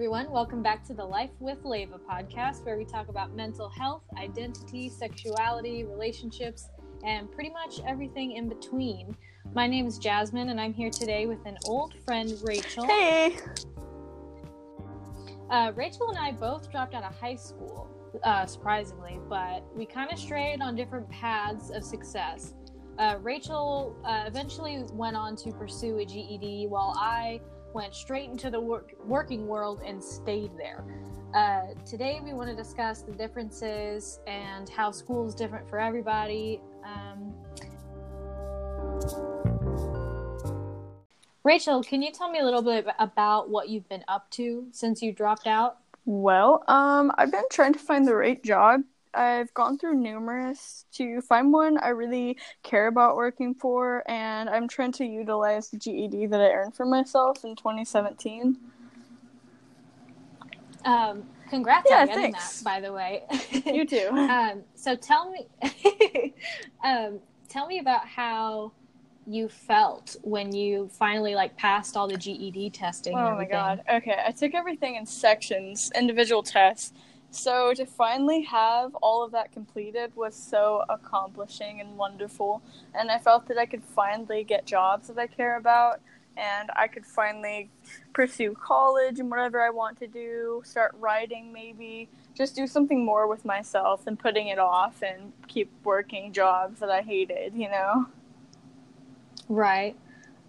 everyone. Welcome back to the Life with Leva podcast, where we talk about mental health, identity, sexuality, relationships, and pretty much everything in between. My name is Jasmine, and I'm here today with an old friend, Rachel. Hey. Uh, Rachel and I both dropped out of high school, uh, surprisingly, but we kind of strayed on different paths of success. Uh, Rachel uh, eventually went on to pursue a GED, while I went straight into the work- working world and stayed there. Uh, today, we want to discuss the differences and how school is different for everybody. Um, Rachel, can you tell me a little bit about what you've been up to since you dropped out? Well, um, I've been trying to find the right job. I've gone through numerous to find one I really care about working for, and I'm trying to utilize the GED that I earned for myself in 2017. Um, congrats Yeah, on getting thanks. that, by the way. You too. um, so tell me, um, tell me about how you felt when you finally like passed all the GED testing. and Oh my god. Okay, I took everything in sections, individual tests. So to finally have all of that completed was so accomplishing and wonderful. And I felt that I could finally get jobs that I care about and I could finally pursue college and whatever I want to do, start writing maybe, just do something more with myself than putting it off and keep working jobs that I hated, you know? Right.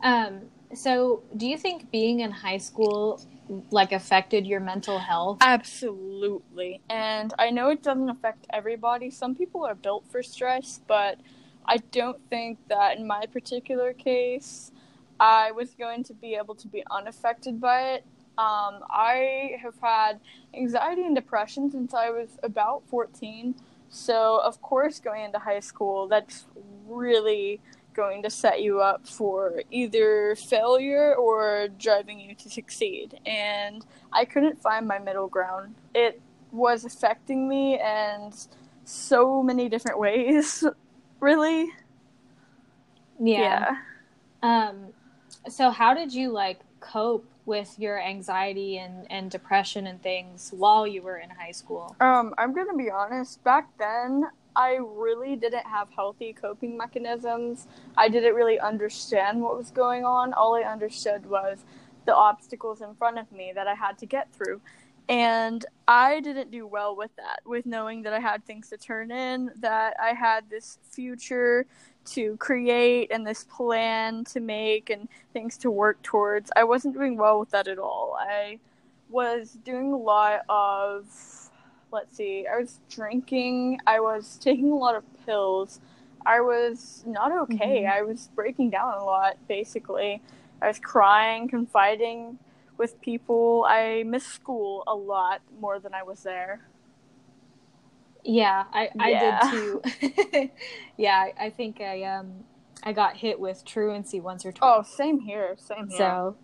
Um, so do you think being in high school like affected your mental health? Absolutely. And I know it doesn't affect everybody. Some people are built for stress, but I don't think that in my particular case, I was going to be able to be unaffected by it. Um, I have had anxiety and depression since I was about 14. So, of course, going into high school, that's really going to set you up for either failure or driving you to succeed. And I couldn't find my middle ground. It was affecting me in so many different ways, really. Yeah. Um, so how did you like cope with your anxiety and, and depression and things while you were in high school? Um, I'm gonna be honest. Back then, I really didn't have healthy coping mechanisms. I didn't really understand what was going on. All I understood was the obstacles in front of me that I had to get through. And I didn't do well with that, with knowing that I had things to turn in, that I had this future to create and this plan to make and things to work towards. I wasn't doing well with that at all. I was doing a lot of let's see, I was drinking, I was taking a lot of pills. I was not okay. Mhm. I was breaking down a lot, basically. I was crying, confiding with people. I missed school a lot more than I was there. Yeah, I, I Yeah. did too. yeah, I- I think I um I got hit with truancy once or twice. Oh, same here. Same here. so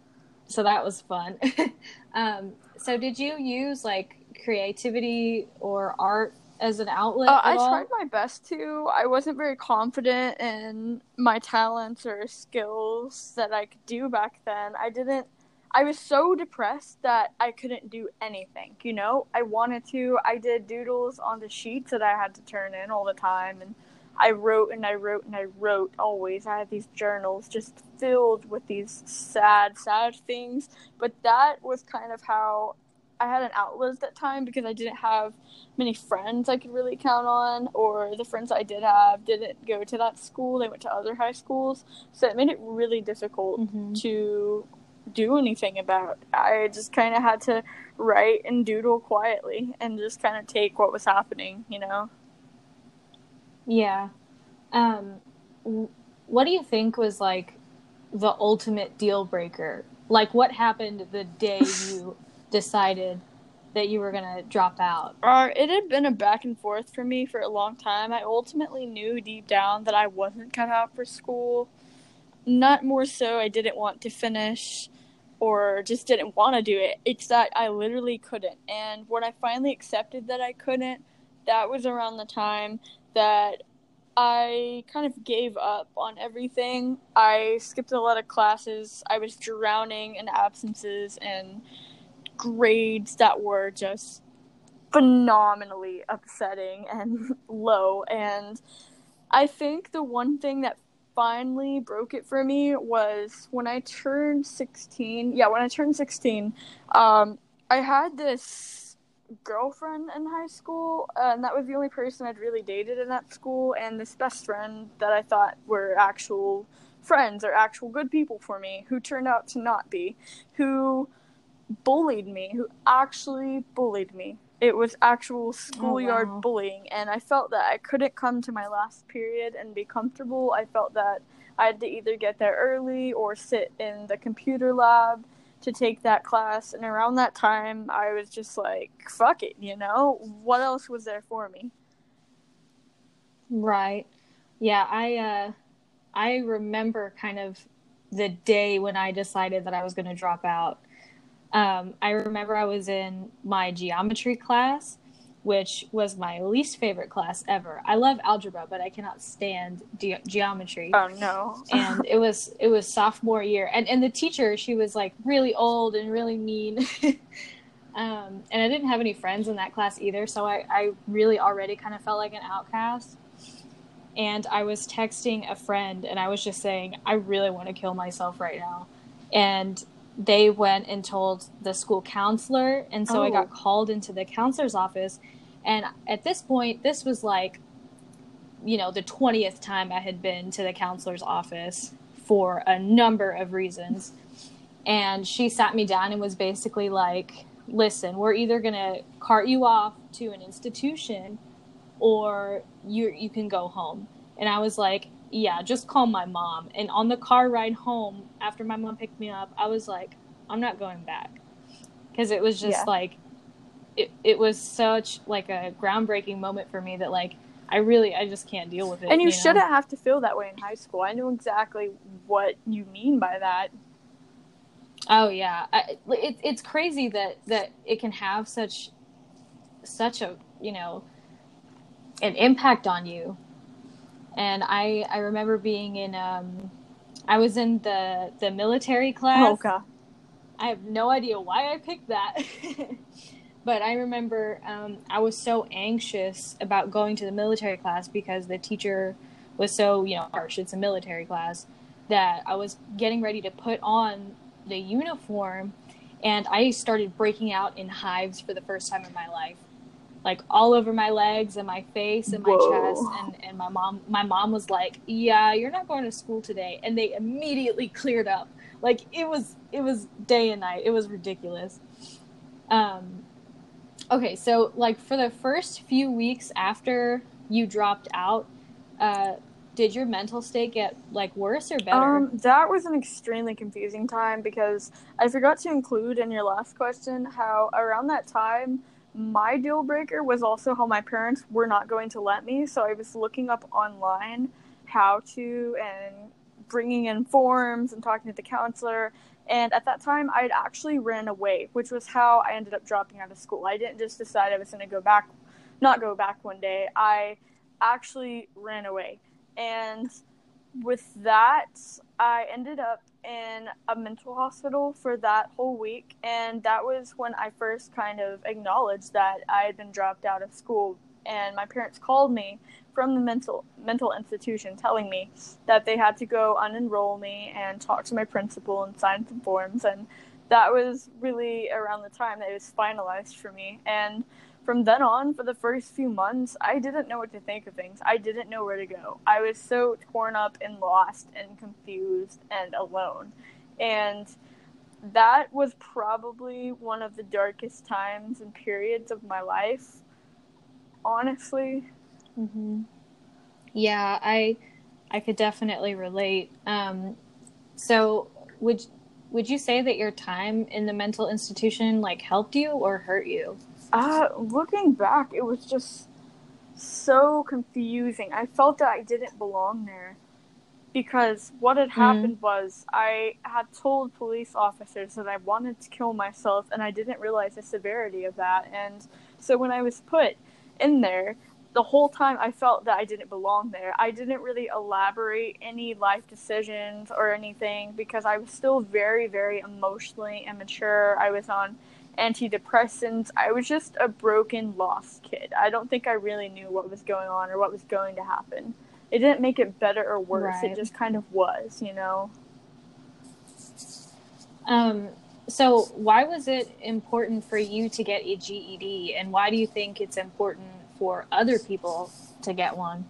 so that was fun. um so did you use like creativity or art as an outlet? Uh, I all? tried my best to. I wasn't very confident in my talents or skills that I could do back then. I didn't. I was so depressed that I couldn't do anything. You know, I wanted to. I did doodles on the sheets that I had to turn in all the time, and I wrote and I wrote and I wrote always. I had these journals just filled with these sad, sad things. But that was kind of how I had an outlet at that time because I didn't have many friends I could really count on, or the friends I did have didn't go to that school. They went to other high schools. So it made it really difficult Mhm. to do anything about. I just kind of had to write and doodle quietly and just kind of take what was happening, you know? Yeah. Um, what do you think was like the ultimate deal breaker? Like, what happened the day you decided that you were gonna drop out? Uh, it had been a back and forth for me for a long time. I ultimately knew deep down that I wasn't cut out for school. Not more so I didn't want to finish or just didn't want to do it. It's that I literally couldn't. And when I finally accepted that I couldn't, that was around the time that I kind of gave up on everything. I skipped a lot of classes. I was drowning in absences and grades that were just phenomenally upsetting and low. And I think the one thing that finally broke it for me was when I turned 16. Yeah, when I turned 16, um, I had this girlfriend in high school, uh, and that was the only person I'd really dated in that school, and this best friend that I thought were actual friends or actual good people for me, who turned out to not be, who bullied me, who actually bullied me. It was actual schoolyard Oh, wow. bullying, and I felt that I couldn't come to my last period and be comfortable. I felt that I had to either get there early or sit in the computer lab to take that class. And around that time, I was just like, fuck it, you know? What else was there for me? Right. Yeah, I uh I remember kind of the day when I decided that I was going to drop out. Um I remember I was in my geometry class, which was my least favorite class ever. I love algebra, but I cannot stand ge- geometry. Oh no. and it was it was sophomore year and and the teacher she was like really old and really mean um and i didn't have any friends in that class either so i i really already kind of felt like an outcast and i was texting a friend and i was just saying i really want to kill myself right now and they went and told the school counselor and so i Oh. got called into the counselor's office. And at this point this was like you know the 20th time i had been to the counselor's office for a number of reasons. And she sat me down and was basically like listen we're either going to cart you off to an institution or you you can go home. And i was like yeah just call my mom and on the car ride home after my mom picked me up i was like i'm not going back because it was just Yeah. like it, it was such like a groundbreaking moment for me that like i really i just can't deal with it And you know? shouldn't have to feel that way in high school. I know exactly what you mean by that. Oh yeah, I, it, it's crazy that that it can have such such a you know an impact on you. And I I remember being in um I was in the the military class. Oh god. I have no idea why I picked that. but I remember um, I was so anxious about going to the military class because the teacher was so, you know, harsh. It's a military class that I was getting ready to put on the uniform and I started breaking out in hives for the first time in my life. Like all over my legs and my face and my Whoa. chest. And, and my mom my mom was like, Yeah, you're not going to school today. And they immediately cleared up. Like it was it was day and night. It was ridiculous. Um okay so like for the first few weeks after you dropped out uh did your mental state get like worse or better? Um, that was an extremely confusing time because I forgot to include in your last question how around that time my deal breaker was also how my parents were not going to let me. So I was looking up online how to and bringing in forms and talking to the counselor. And at that time, I had actually ran away, which was how I ended up dropping out of school. I didn't just decide I was going to go back, not go back one day. I actually ran away. And with that, I ended up in a mental hospital for that whole week, and that was when I first kind of acknowledged that I had been dropped out of school. And my parents called me from the mental mental institution, telling me that they had to go unenroll me and talk to my principal and sign some forms. And that was really around the time that it was finalized for me. And from then on, for the first few months, I didn't know what to think of things. I didn't know where to go. I was so torn up and lost and confused and alone. And that was probably one of the darkest times and periods of my life. Honestly, hmm Yeah, I I could definitely relate. Um, so would would you say that your time in the mental institution like helped you or hurt you? Uh, looking back, it was just so confusing. I felt that I didn't belong there because what had happened was I had told police officers that I wanted to kill myself and I didn't realize the severity of that. And so when I was put in there, the whole time I felt that I didn't belong there. I didn't really elaborate any life decisions or anything because I was still very, very emotionally immature. I was on antidepressants. I was just a broken, lost kid. I don't think I really knew what was going on or what was going to happen. It didn't make it better or worse. Right. It just kind of was, you know. Um, so why was it important for you to get a GED, and why do you think it's important for other people to get one?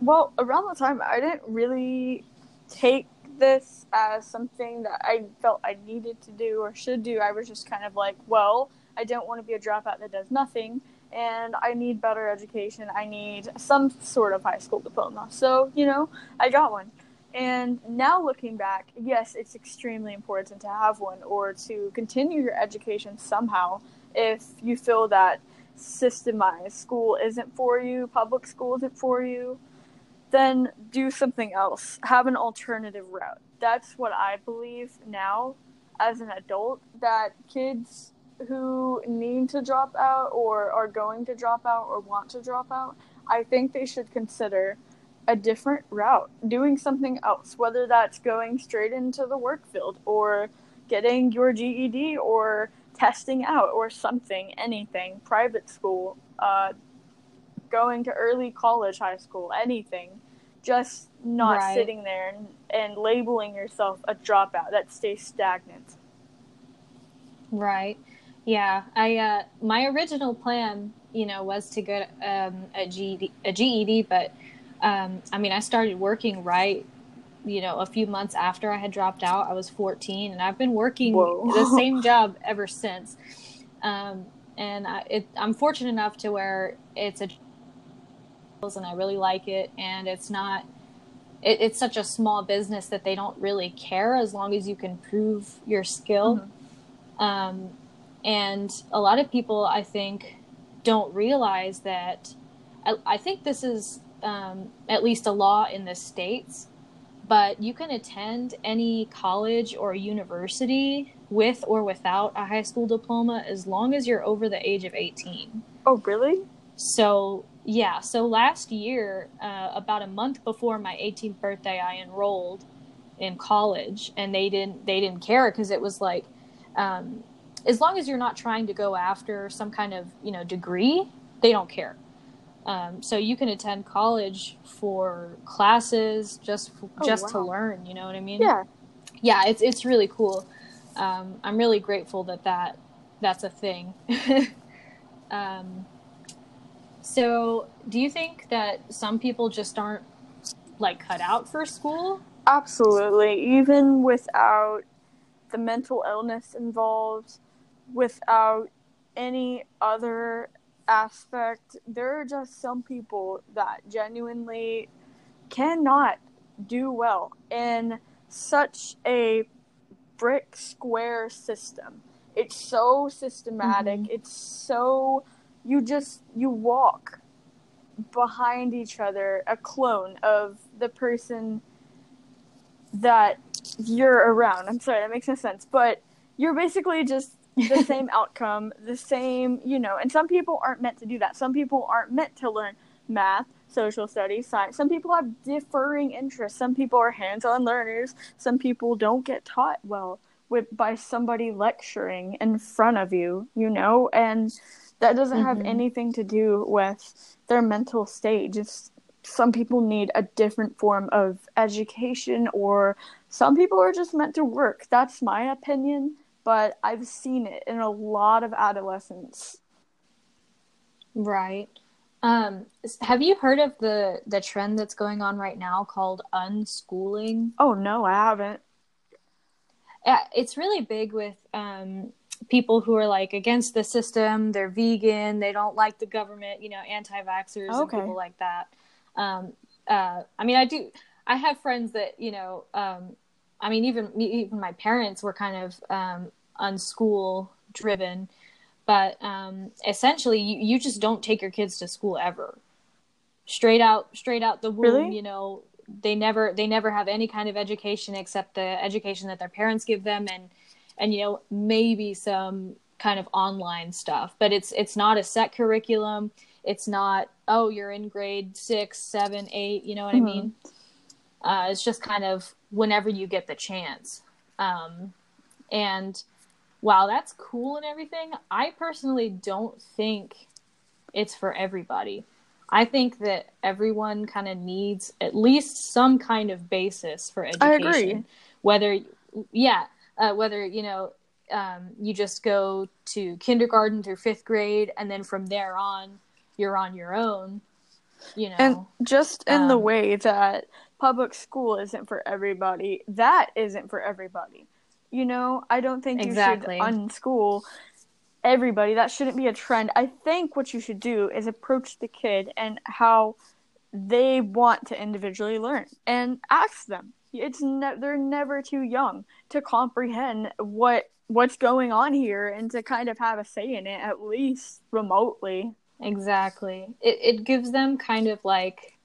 Well, around the time I didn't really take this as something that I felt I needed to do or should do. I was just kind of like, well, I don't want to be a dropout that does nothing, and I need better education. I need some sort of high school diploma. So, you know, I got one. And now looking back, yes, it's extremely important to have one or to continue your education somehow if you feel that systemized school isn't for you, public school isn't for you, then do something else. Have an alternative route. That's what I believe now as an adult that kids who need to drop out or are going to drop out or want to drop out, I think they should consider a different route, doing something else, whether that's going straight into the work field or getting your GED or testing out or something, anything, private school, uh, going to early college, high school, anything. Just not Right. sitting there and, and labeling yourself a dropout that stays stagnant. Right. Yeah. I uh, my original plan, you know, was to get um, a GED, a GED, but um, I mean, I started working right, you know, a few months after I had dropped out. I was 14, and I've been working Whoa. the same job ever since. Um, and I, it, I'm fortunate enough to where it's a and I really like it, and it's not. It, it's such a small business that they don't really care as long as you can prove your skill. Um, and a lot of people, I think, don't realize that. I, I think this is um, at least a law in the states, but you can attend any college or university with or without a high school diploma as long as you're over the age of 18. Oh, really? So yeah, so last year, uh, about a month before my 18th birthday, I enrolled in college, and they didn't they didn't care because it was like, um, as long as you're not trying to go after some kind of you know degree, they don't care. Um, so you can attend college for classes just Oh, just to learn. You know what I mean? Yeah. yeah, it's it's really cool. Um, I'm really grateful that that that's a thing. um, so, do you think that some people just aren't like cut out for school? Absolutely. Even without the mental illness involved, without any other aspect, there are just some people that genuinely cannot do well in such a brick square system. It's so systematic. Mhm. It's so you just you walk behind each other a clone of the person that you're around. I'm sorry, that makes no sense, but you're basically just the same outcome, the same, you know, and some people aren't meant to do that. Some people aren't meant to learn math, social studies, science. Some people have differing interests. Some people are hands-on learners. Some people don't get taught well with by somebody lecturing in front of you, you know, and that doesn't have Mhm. anything to do with their mental state. Just some people need a different form of education or some people are just meant to work. That's my opinion, but I've seen it in a lot of adolescents. Right. Um, have you heard of the the trend that's going on right now called unschooling? Oh no, I haven't. Yeah, it's really big with um, people who are like against the system. They're vegan. They don't like the government. You know, anti-vaxxers and people like that. Um, uh, I mean, I do. I have friends that you know. Um, I mean, even even my parents were kind of um, unschool driven, but um, essentially, you, you just don't take your kids to school ever. Straight out, straight out the womb. Really? You know, they never they never have any kind of education except the education that their parents give them, and and you know maybe some kind of online stuff. But it's it's not a set curriculum. It's not oh you're in grade six, seven, eight. You know what Mhm. I mean? Uh, it's just kind of whenever you get the chance. Um, and while that's cool and everything, I personally don't think it's for everybody. I think that everyone kind of needs at least some kind of basis for education. I agree. Whether, yeah, uh, whether you know um, you just go to kindergarten through fifth grade, and then from there on, you're on your own. You know, And just in the Um, way that public school isn't for everybody, that isn't for everybody. You know, I don't think Exactly. you should unschool everybody. That shouldn't be a trend. I think what you should do is approach the kid and how they want to individually learn and ask them. It's ne- they're never too young to comprehend what what's going on here and to kind of have a say in it at least remotely. Exactly. It it gives them kind of like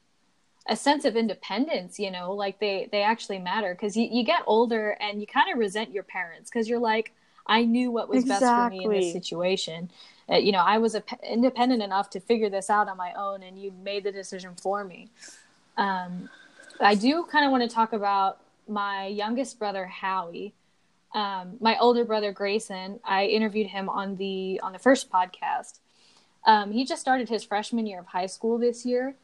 a sense of independence, you know, like they they actually matter because you you get older and you kind of resent your parents because you're like I knew what was best for me in this situation. Uh, you know, I was a, independent enough to figure this out on my own, and you made the decision for me. Um, I do kind of want to talk about my youngest brother Howie. Um, my older brother Grayson. I interviewed him on the on the first podcast. Um, he just started his freshman year of high school this year,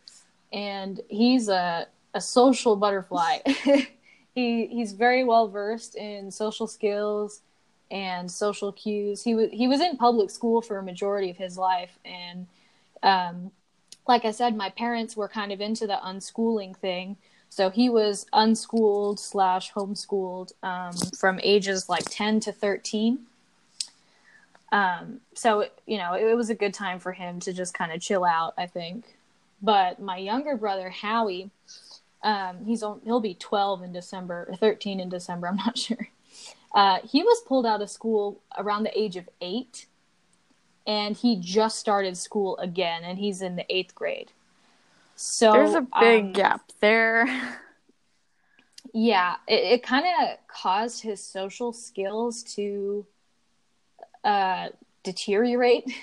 and he's a a social butterfly. he he's very well versed in social skills and social cues. He was he was in public school for a majority of his life, and um, like I said, my parents were kind of into the unschooling thing. So he was unschooled slash homeschooled um, from ages like ten to thirteen. Um, so you know, it, it was a good time for him to just kind of chill out, I think. But my younger brother Howie, um, he's he'll be twelve in December or thirteen in December. I'm not sure. Uh, he was pulled out of school around the age of eight, and he just started school again, and he's in the eighth grade. So There's a big um, gap there. yeah it, it kind of caused his social skills to uh, deteriorate.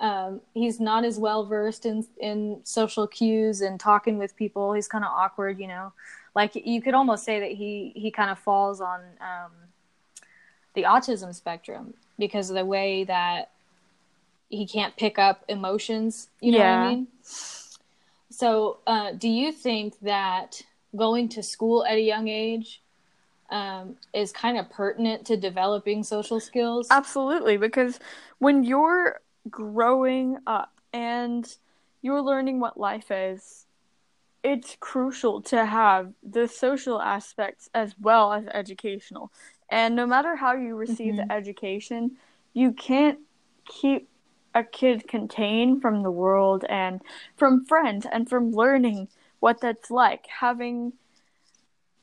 Um, he's not as well versed in in social cues and talking with people. He's kind of awkward you know? Like you could almost say that he he kind of falls on um, the autism spectrum because of the way that he can't pick up emotions you know what i mean so uh, do you think that going to school at a young age um, is kind of pertinent to developing social skills Absolutely, because when you're growing up and you're learning what life is, it's crucial to have the social aspects as well as educational. And no matter how you receive the education, you can't keep a kid contained from the world and from friends and from learning what that's like. Having,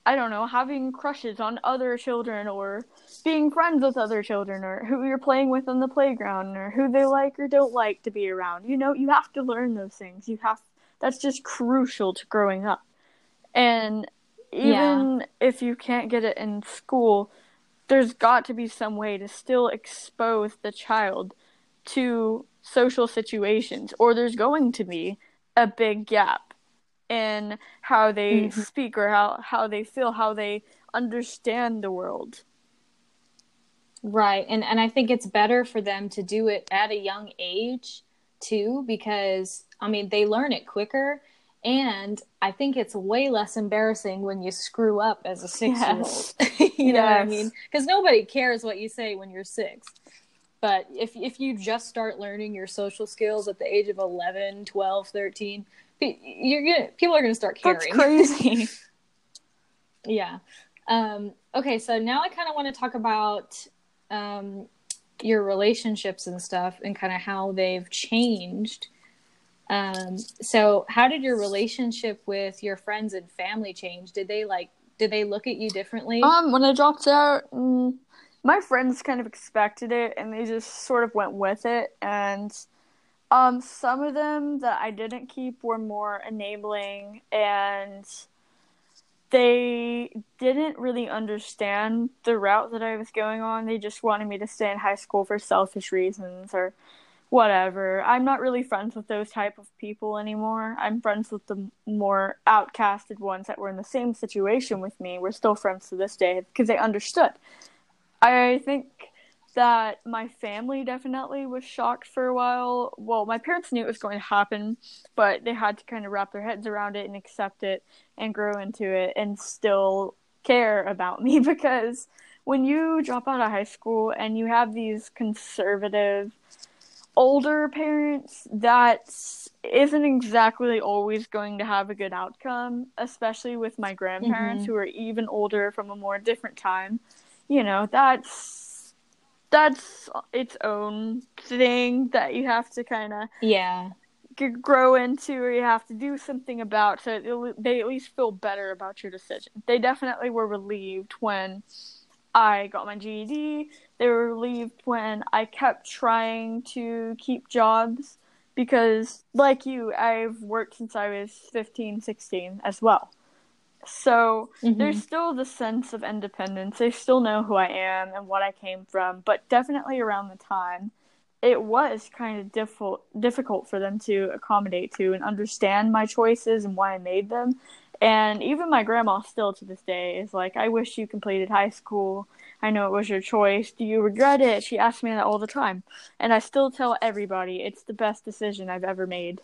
I don't know, having crushes on other children or being friends with other children or who you're playing with on the playground or who they like or don't like to be around. You know, you have to learn those things. You have that's just crucial to growing up. And even if you can't get it in school, there's got to be some way to still expose the child to social situations or there's going to be a big gap in how they Mhm. speak or how, how they feel, how they understand the world. Right. And and I think it's better for them to do it at a young age too because I mean they learn it quicker and I think it's way less embarrassing when you screw up as a 6-year-old. you know what I mean? Cuz nobody cares what you say when you're 6. But if if you just start learning your social skills at the age of 11, 12, 13, you're to people are going to start caring That's crazy. Yeah. Um, okay, so now I kind of want to talk about um, your relationships and stuff and kind of how they've changed. Um, so, how did your relationship with your friends and family change? Did they like, did they look at you differently? Um, when I dropped out, mm, my friends kind of expected it, and they just sort of went with it. And um, some of them that I didn't keep were more enabling, and they didn't really understand the route that I was going on. They just wanted me to stay in high school for selfish reasons or whatever. I'm not really friends with those type of people anymore. I'm friends with the more outcasted ones that were in the same situation with me. We're still friends to this day because they understood. I think that my family definitely was shocked for a while. Well, my parents knew it was going to happen, but they had to kind of wrap their heads around it and accept it and grow into it and still care about me because when you drop out of high school and you have these conservative older parents that isn't exactly always going to have a good outcome especially with my grandparents mm-hmm. who are even older from a more different time you know that's that's its own thing that you have to kind of yeah grow into or you have to do something about so they at least feel better about your decision they definitely were relieved when I got my GED. They were relieved when I kept trying to keep jobs because, like you, I've worked since I was 15, 16 as well. So mm-hmm. there's still the sense of independence. They still know who I am and what I came from, but definitely around the time, it was kind of difficult difficult for them to accommodate to and understand my choices and why I made them. And even my grandma still to this day is like, I wish you completed high school. I know it was your choice. Do you regret it? She asks me that all the time. And I still tell everybody it's the best decision I've ever made.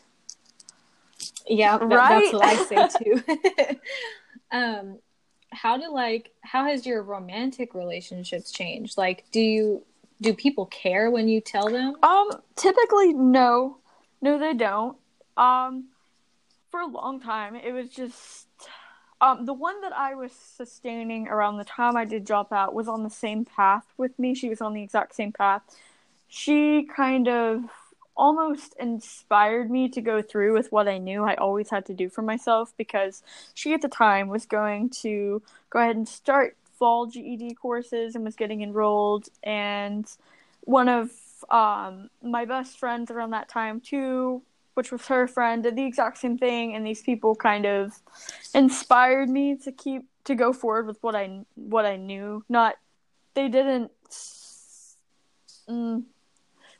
Yeah, right? that's what I say too. um how do like how has your romantic relationships changed? Like do you do people care when you tell them? Um typically no. No they don't. Um for a long time, it was just um, the one that I was sustaining around the time I did drop out was on the same path with me. She was on the exact same path. She kind of almost inspired me to go through with what I knew I always had to do for myself because she at the time was going to go ahead and start fall GED courses and was getting enrolled and one of um, my best friends around that time too which was her friend, did the exact same thing, and these people kind of inspired me to keep to go forward with what I what I knew. Not they didn't. Mm,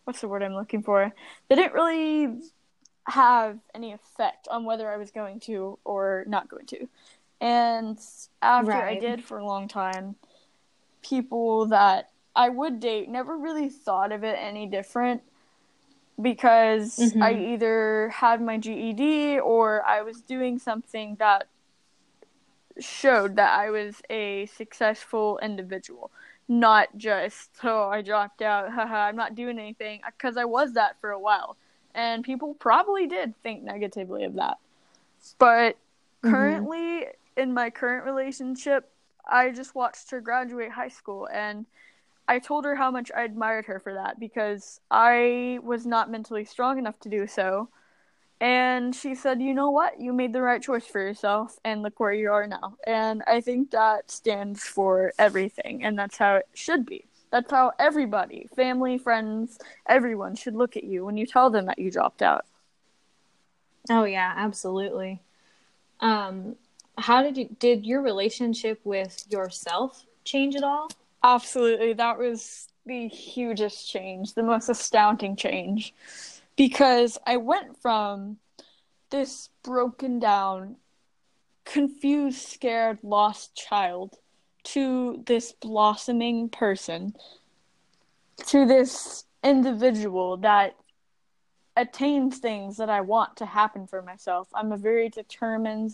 what's the word I'm looking for? They didn't really have any effect on whether I was going to or not going to. And after right. I did for a long time, people that I would date never really thought of it any different because mm-hmm. I either had my GED or I was doing something that showed that I was a successful individual, not just oh I dropped out, haha, I'm not doing anything because I was that for a while, and people probably did think negatively of that. But mm-hmm. currently, in my current relationship, I just watched her graduate high school and I told her how much I admired her for that because I was not mentally strong enough to do so. And she said, You know what? You made the right choice for yourself, and look where you are now. And I think that stands for everything, and that's how it should be. That's how everybody, family, friends, everyone should look at you when you tell them that you dropped out. Oh, yeah, absolutely. Um, how did you, did your relationship with yourself change at all? Absolutely. That was the hugest change, the most astounding change. Because I went from this broken down, confused, scared, lost child to this blossoming person to this individual that attains things that I want to happen for myself. I'm a very determined,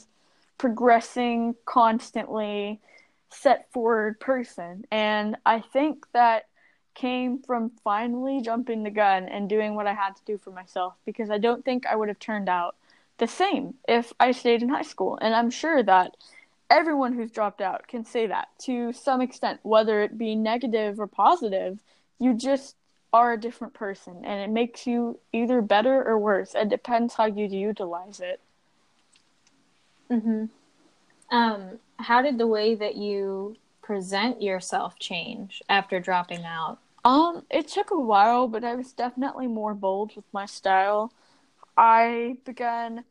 progressing constantly, set forward person. And I think that came from finally jumping the gun and doing what I had to do for myself because I don't think I would have turned out the same if I stayed in high school. And I'm sure that everyone who's dropped out can say that to some extent, whether it be negative or positive. You just are a different person and it makes you either better or worse. It depends how you utilize it. Mhm. Um how did the way that you present yourself change after dropping out? Um, it took a while, but I was definitely more bold with my style. I began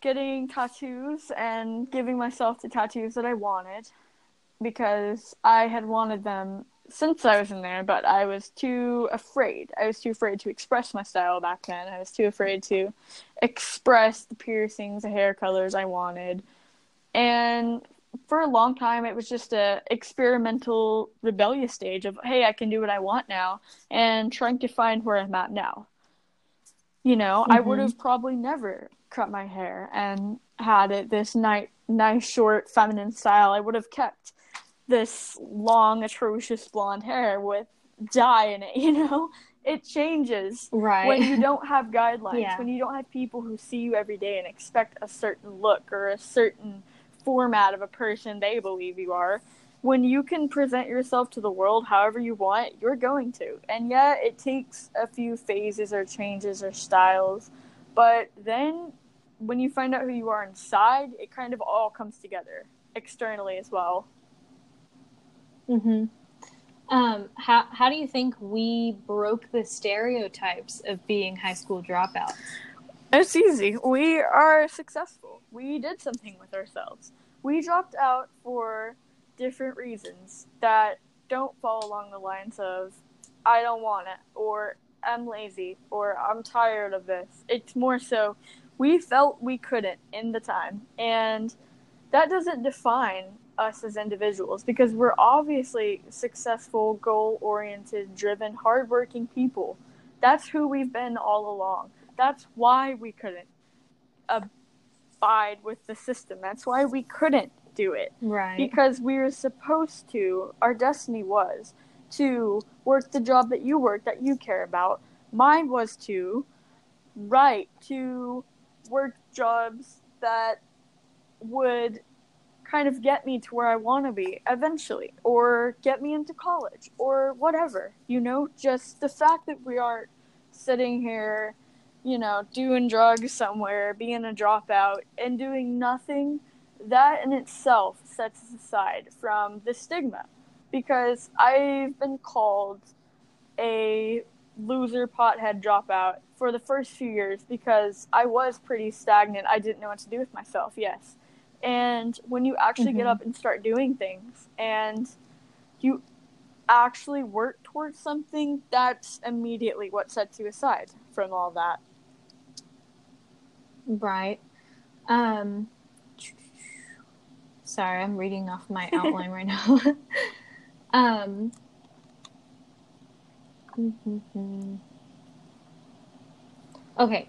getting tattoos and giving myself the tattoos that I wanted because I had wanted them since I was in there, but I was too afraid. I was too afraid to express my style back then. I was too afraid to express the piercings, the hair colors I wanted. And for a long time it was just a experimental rebellious stage of hey i can do what i want now and trying to find where i'm at now you know mm-hmm. i would have probably never cut my hair and had it this nice nice short feminine style i would have kept this long atrocious blonde hair with dye in it you know it changes right when you don't have guidelines Yeah. when you don't have people who see you every day and expect a certain look or a certain format of a person they believe you are when you can present yourself to the world however you want you're going to and yeah it takes a few phases or changes or styles but then when you find out who you are inside it kind of all comes together externally as well Mm-hmm. Um, how how do you think we broke the stereotypes of being high school dropouts? It's easy. We are successful. We did something with ourselves. We dropped out for different reasons that don't fall along the lines of I don't want it or I'm lazy or I'm tired of this. It's more so we felt we couldn't in the time. And that doesn't define us as individuals because we're obviously successful, goal oriented, driven, hardworking people. That's who we've been all along. That's why we couldn't abide with the system. That's why we couldn't do it. Right. Because we were supposed to, our destiny was to work the job that you work, that you care about. Mine was to write, to work jobs that would kind of get me to where I want to be eventually, or get me into college, or whatever. You know, just the fact that we aren't sitting here, you know, doing drugs somewhere, being a dropout, and doing nothing, that in itself sets us aside from the stigma. Because I've been called a loser pothead dropout for the first few years because I was pretty stagnant. I didn't know what to do with myself, yes. And when you actually get Mhm. up and start doing things and you actually work towards something, that's immediately what sets you aside from all that. Right. Um sorry, I'm reading off my outline right now. um Okay.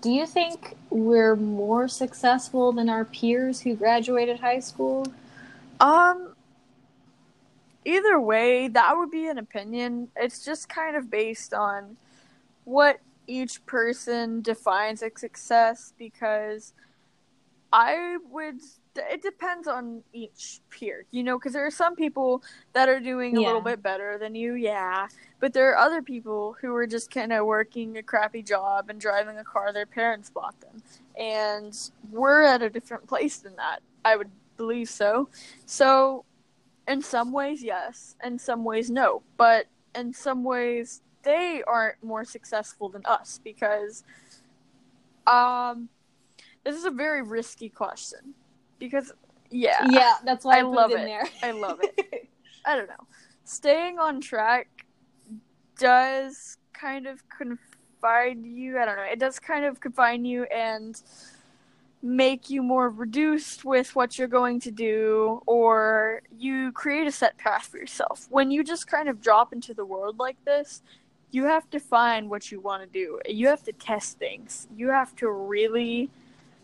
Do you think we're more successful than our peers who graduated high school? Um either way, that would be an opinion. It's just kind of based on what each person defines a success because I would it depends on each peer, you know, because there are some people that are doing a little bit better than you, yeah, but there are other people who are just kind of working a crappy job and driving a car their parents bought them, and we're at a different place than that. I would believe so. So, in some ways, yes, in some ways, no, but in some ways, they aren't more successful than us because, um, this is a very risky question because, yeah, Yeah, that's why I I, love it in it. there. I love it. I don't know. Staying on track does kind of confine you. I don't know. It does kind of confine you and make you more reduced with what you're going to do, or you create a set path for yourself. When you just kind of drop into the world like this, you have to find what you want to do. You have to test things. You have to really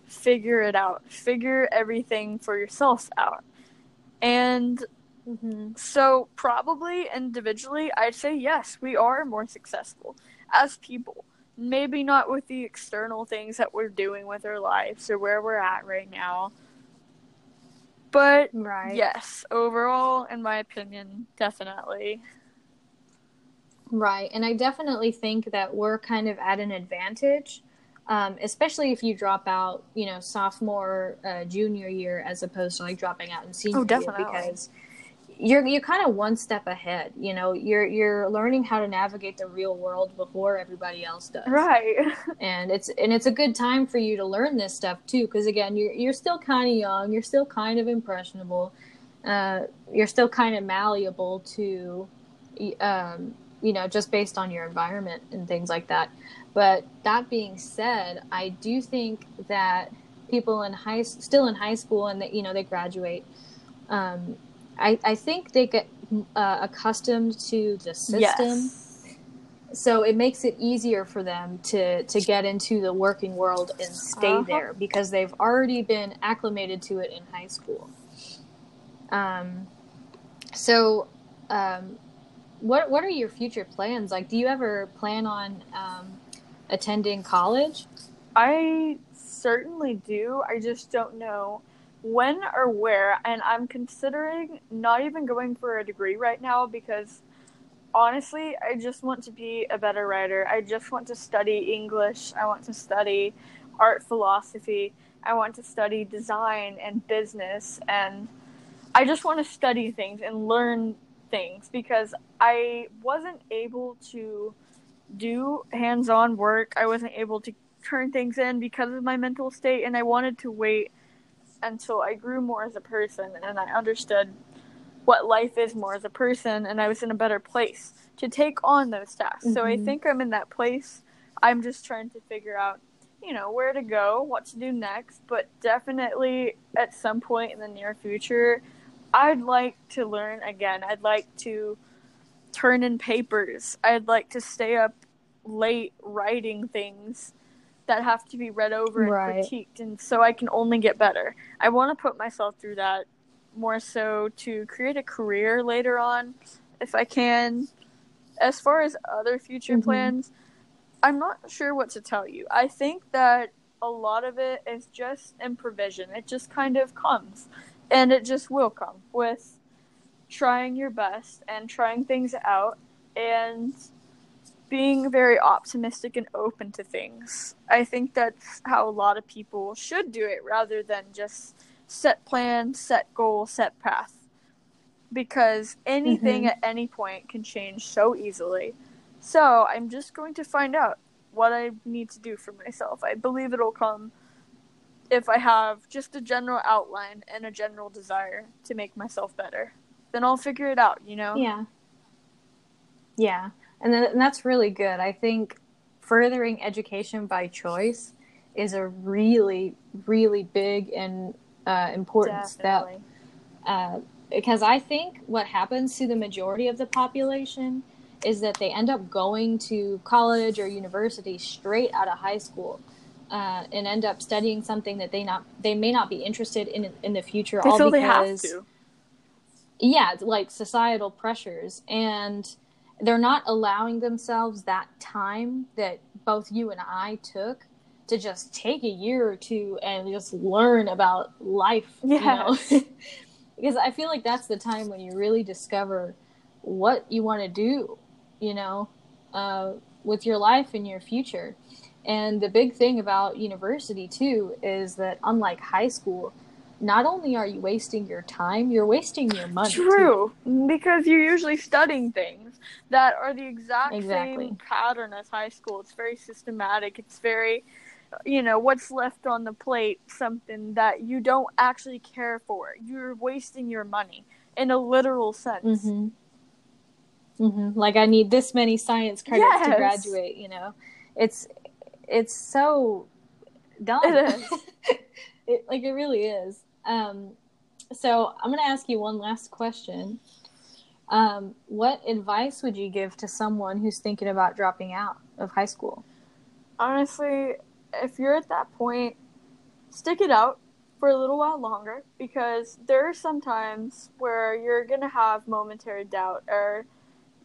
figure it out, figure everything for yourself out. And hmm so, probably individually, I'd say yes, we are more successful as people. Maybe not with the external things that we're doing with our lives or where we're at right now. But Right. yes, overall, in my opinion, definitely. Right. And I definitely think that we're kind of at an advantage, um, especially if you drop out, you know, sophomore, uh, junior year, as opposed to like dropping out in senior Oh, definitely. year, because you're you're kind of one step ahead. You know, you're you're learning how to navigate the real world before everybody else does. Right. And it's and it's a good time for you to learn this stuff too, because again, you're you're still kind of young, you're still kind of impressionable, uh, you're still kind of malleable to, um, you know, just based on your environment and things like that. But that being said, I do think that people in high still in high school and that you know they graduate um, I, I think they get uh, accustomed to the system Yes. so it makes it easier for them to to get into the working world and stay Uh-huh. there because they've already been acclimated to it in high school um, so um, what what are your future plans like do you ever plan on um, attending college I certainly do. I just don't know when or where. And I'm considering not even going for a degree right now because honestly, I just want to be a better writer. I just want to study English. I want to study art philosophy. I want to study design and business. And I just want to study things and learn things because I wasn't able to do hands on work. I wasn't able to turn things in because of my mental state and I wanted to wait until I grew more as a person and I understood what life is more as a person and I was in a better place to take on those tasks. So I Mhm. think I'm in that place. I'm just trying to figure out, you know, where to go, what to do next, but definitely at some point in the near future, I'd like to learn again. I'd like to turn in papers. I'd like to stay up late writing things that have to be read over and Right. critiqued and so I can only get better. I want to put myself through that more so to create a career later on if I can. As far as other future Mhm. plans, I'm not sure what to tell you. I think that a lot of it is just improvisation. It just kind of comes and it just will come with trying your best and trying things out and being very optimistic and open to things. I think that's how a lot of people should do it rather than just set plan, set goal, set path. Because anything Mhm. at any point can change so easily. So I'm just going to find out what I need to do for myself. I believe it'll come if I have just a general outline and a general desire to make myself better. Then I'll figure it out, you know? Yeah. Yeah. And, th- and that's really good. I think furthering education by choice is a really, really big and uh, important step. Uh, because I think what happens to the majority of the population is that they end up going to college or university straight out of high school. Uh, and end up studying something that they not they may not be interested in in the future They all feel they have because to. yeah like societal pressures and they're not allowing themselves that time that both you and i took to just take a year or two and just learn about life you know? Because i feel like that's the time when you really discover what you want to do you know uh, with your life and your future and the big thing about university too is that unlike high school not only are you wasting your time you're wasting your money too. True, because you're usually studying things that are the exact Exactly. same pattern as high school. It's very systematic. It's very, you know, what's left on the plate, something that you don't actually care for. You're wasting your money in a literal sense. hmm hmm Like I need this many science credits to graduate. You know, it's it's so dumb. It like it really is. Um, so I'm gonna ask you one last question. Um, what advice would you give to someone who's thinking about dropping out of high school? Honestly, if you're at that point, stick it out for a little while longer because there are some times where you're going to have momentary doubt or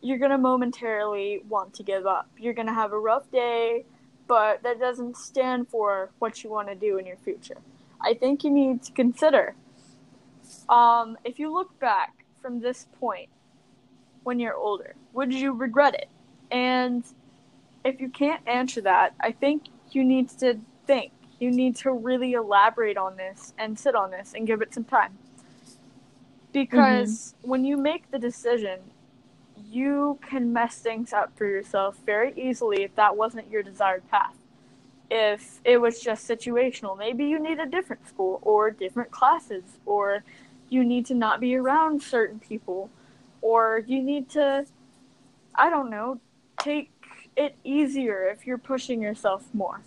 you're going to momentarily want to give up. You're going to have a rough day, but that doesn't stand for what you want to do in your future. I think you need to consider um, if you look back from this point when you're older, would you regret it? And if you can't answer that, I think you need to think. You need to really elaborate on this and sit on this and give it some time. Because when you make the decision, you can mess things up for yourself very easily if that wasn't your desired path. If it was just situational, maybe you need a different school or different classes, or you need to not be around certain people, or you need to, I don't know, take it easier if you're pushing yourself more.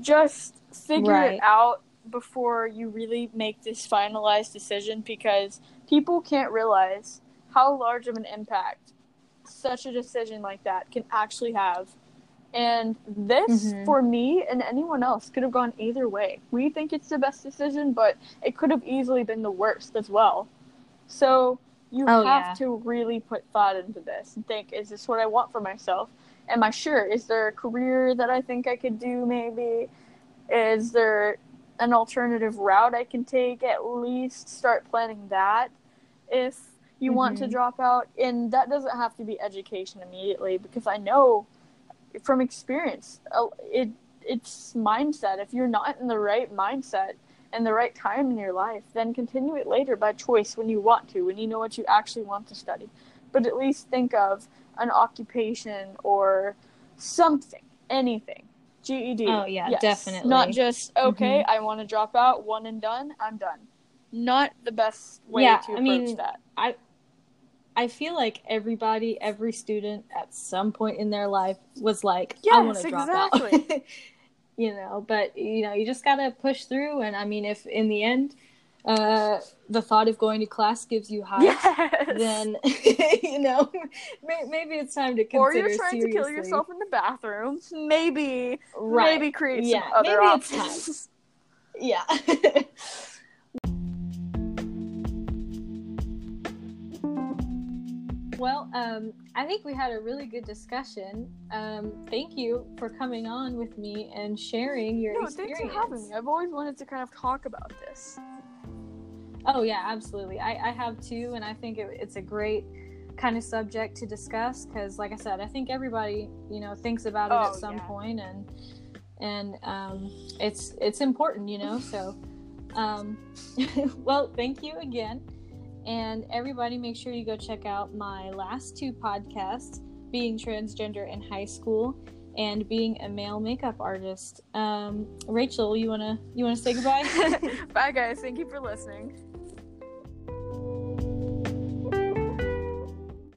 Just figure Right. it out before you really make this finalized decision because people can't realize how large of an impact such a decision like that can actually have. And this, Mhm. for me and anyone else, could have gone either way. We think it's the best decision, but it could have easily been the worst as well. So you Oh, have yeah. to really put thought into this and think, is this what I want for myself? Am I sure? Is there a career that I think I could do maybe? Is there an alternative route I can take? At least start planning that if you want to Mhm. drop out. And that doesn't have to be education immediately because I know from experience uh, it it's mindset. If you're not in the right mindset and the right time in your life, then continue it later by choice when you want to, when you know what you actually want to study. But at least think of an occupation or something, anything. GED. Oh, yeah, Yes. definitely. Mm-hmm. Not just okay, I want to drop out, one and done, I'm done. Not the best way Yeah, to I mean, that. I feel like everybody, every student at some point in their life was like, I want Yes, to drop exactly. out. you know, but you know, you just gotta push through. And I mean, if in the end, uh, the thought of going to class gives you hives, Yes. then you know, may- maybe it's time to consider or you're trying to kill yourself in the bathroom. Maybe, Right. maybe create Yeah, some other maybe it's options. Yeah. Well, um, I think we had a really good discussion. Um, thank you for coming on with me and sharing your No, experience. thanks for having me. I've always wanted to kind of talk about this. Oh yeah, absolutely. I, I have too, and I think it, it's a great kind of subject to discuss because, like I said, I think everybody you know thinks about it Oh, at some yeah. point, and and um, it's it's important, you know. So, um, well, thank you again, and everybody, make sure you go check out my last two podcasts: being transgender in high school and being a male makeup artist. Um, Rachel, you wanna you wanna say goodbye? Bye, guys. Thank you for listening.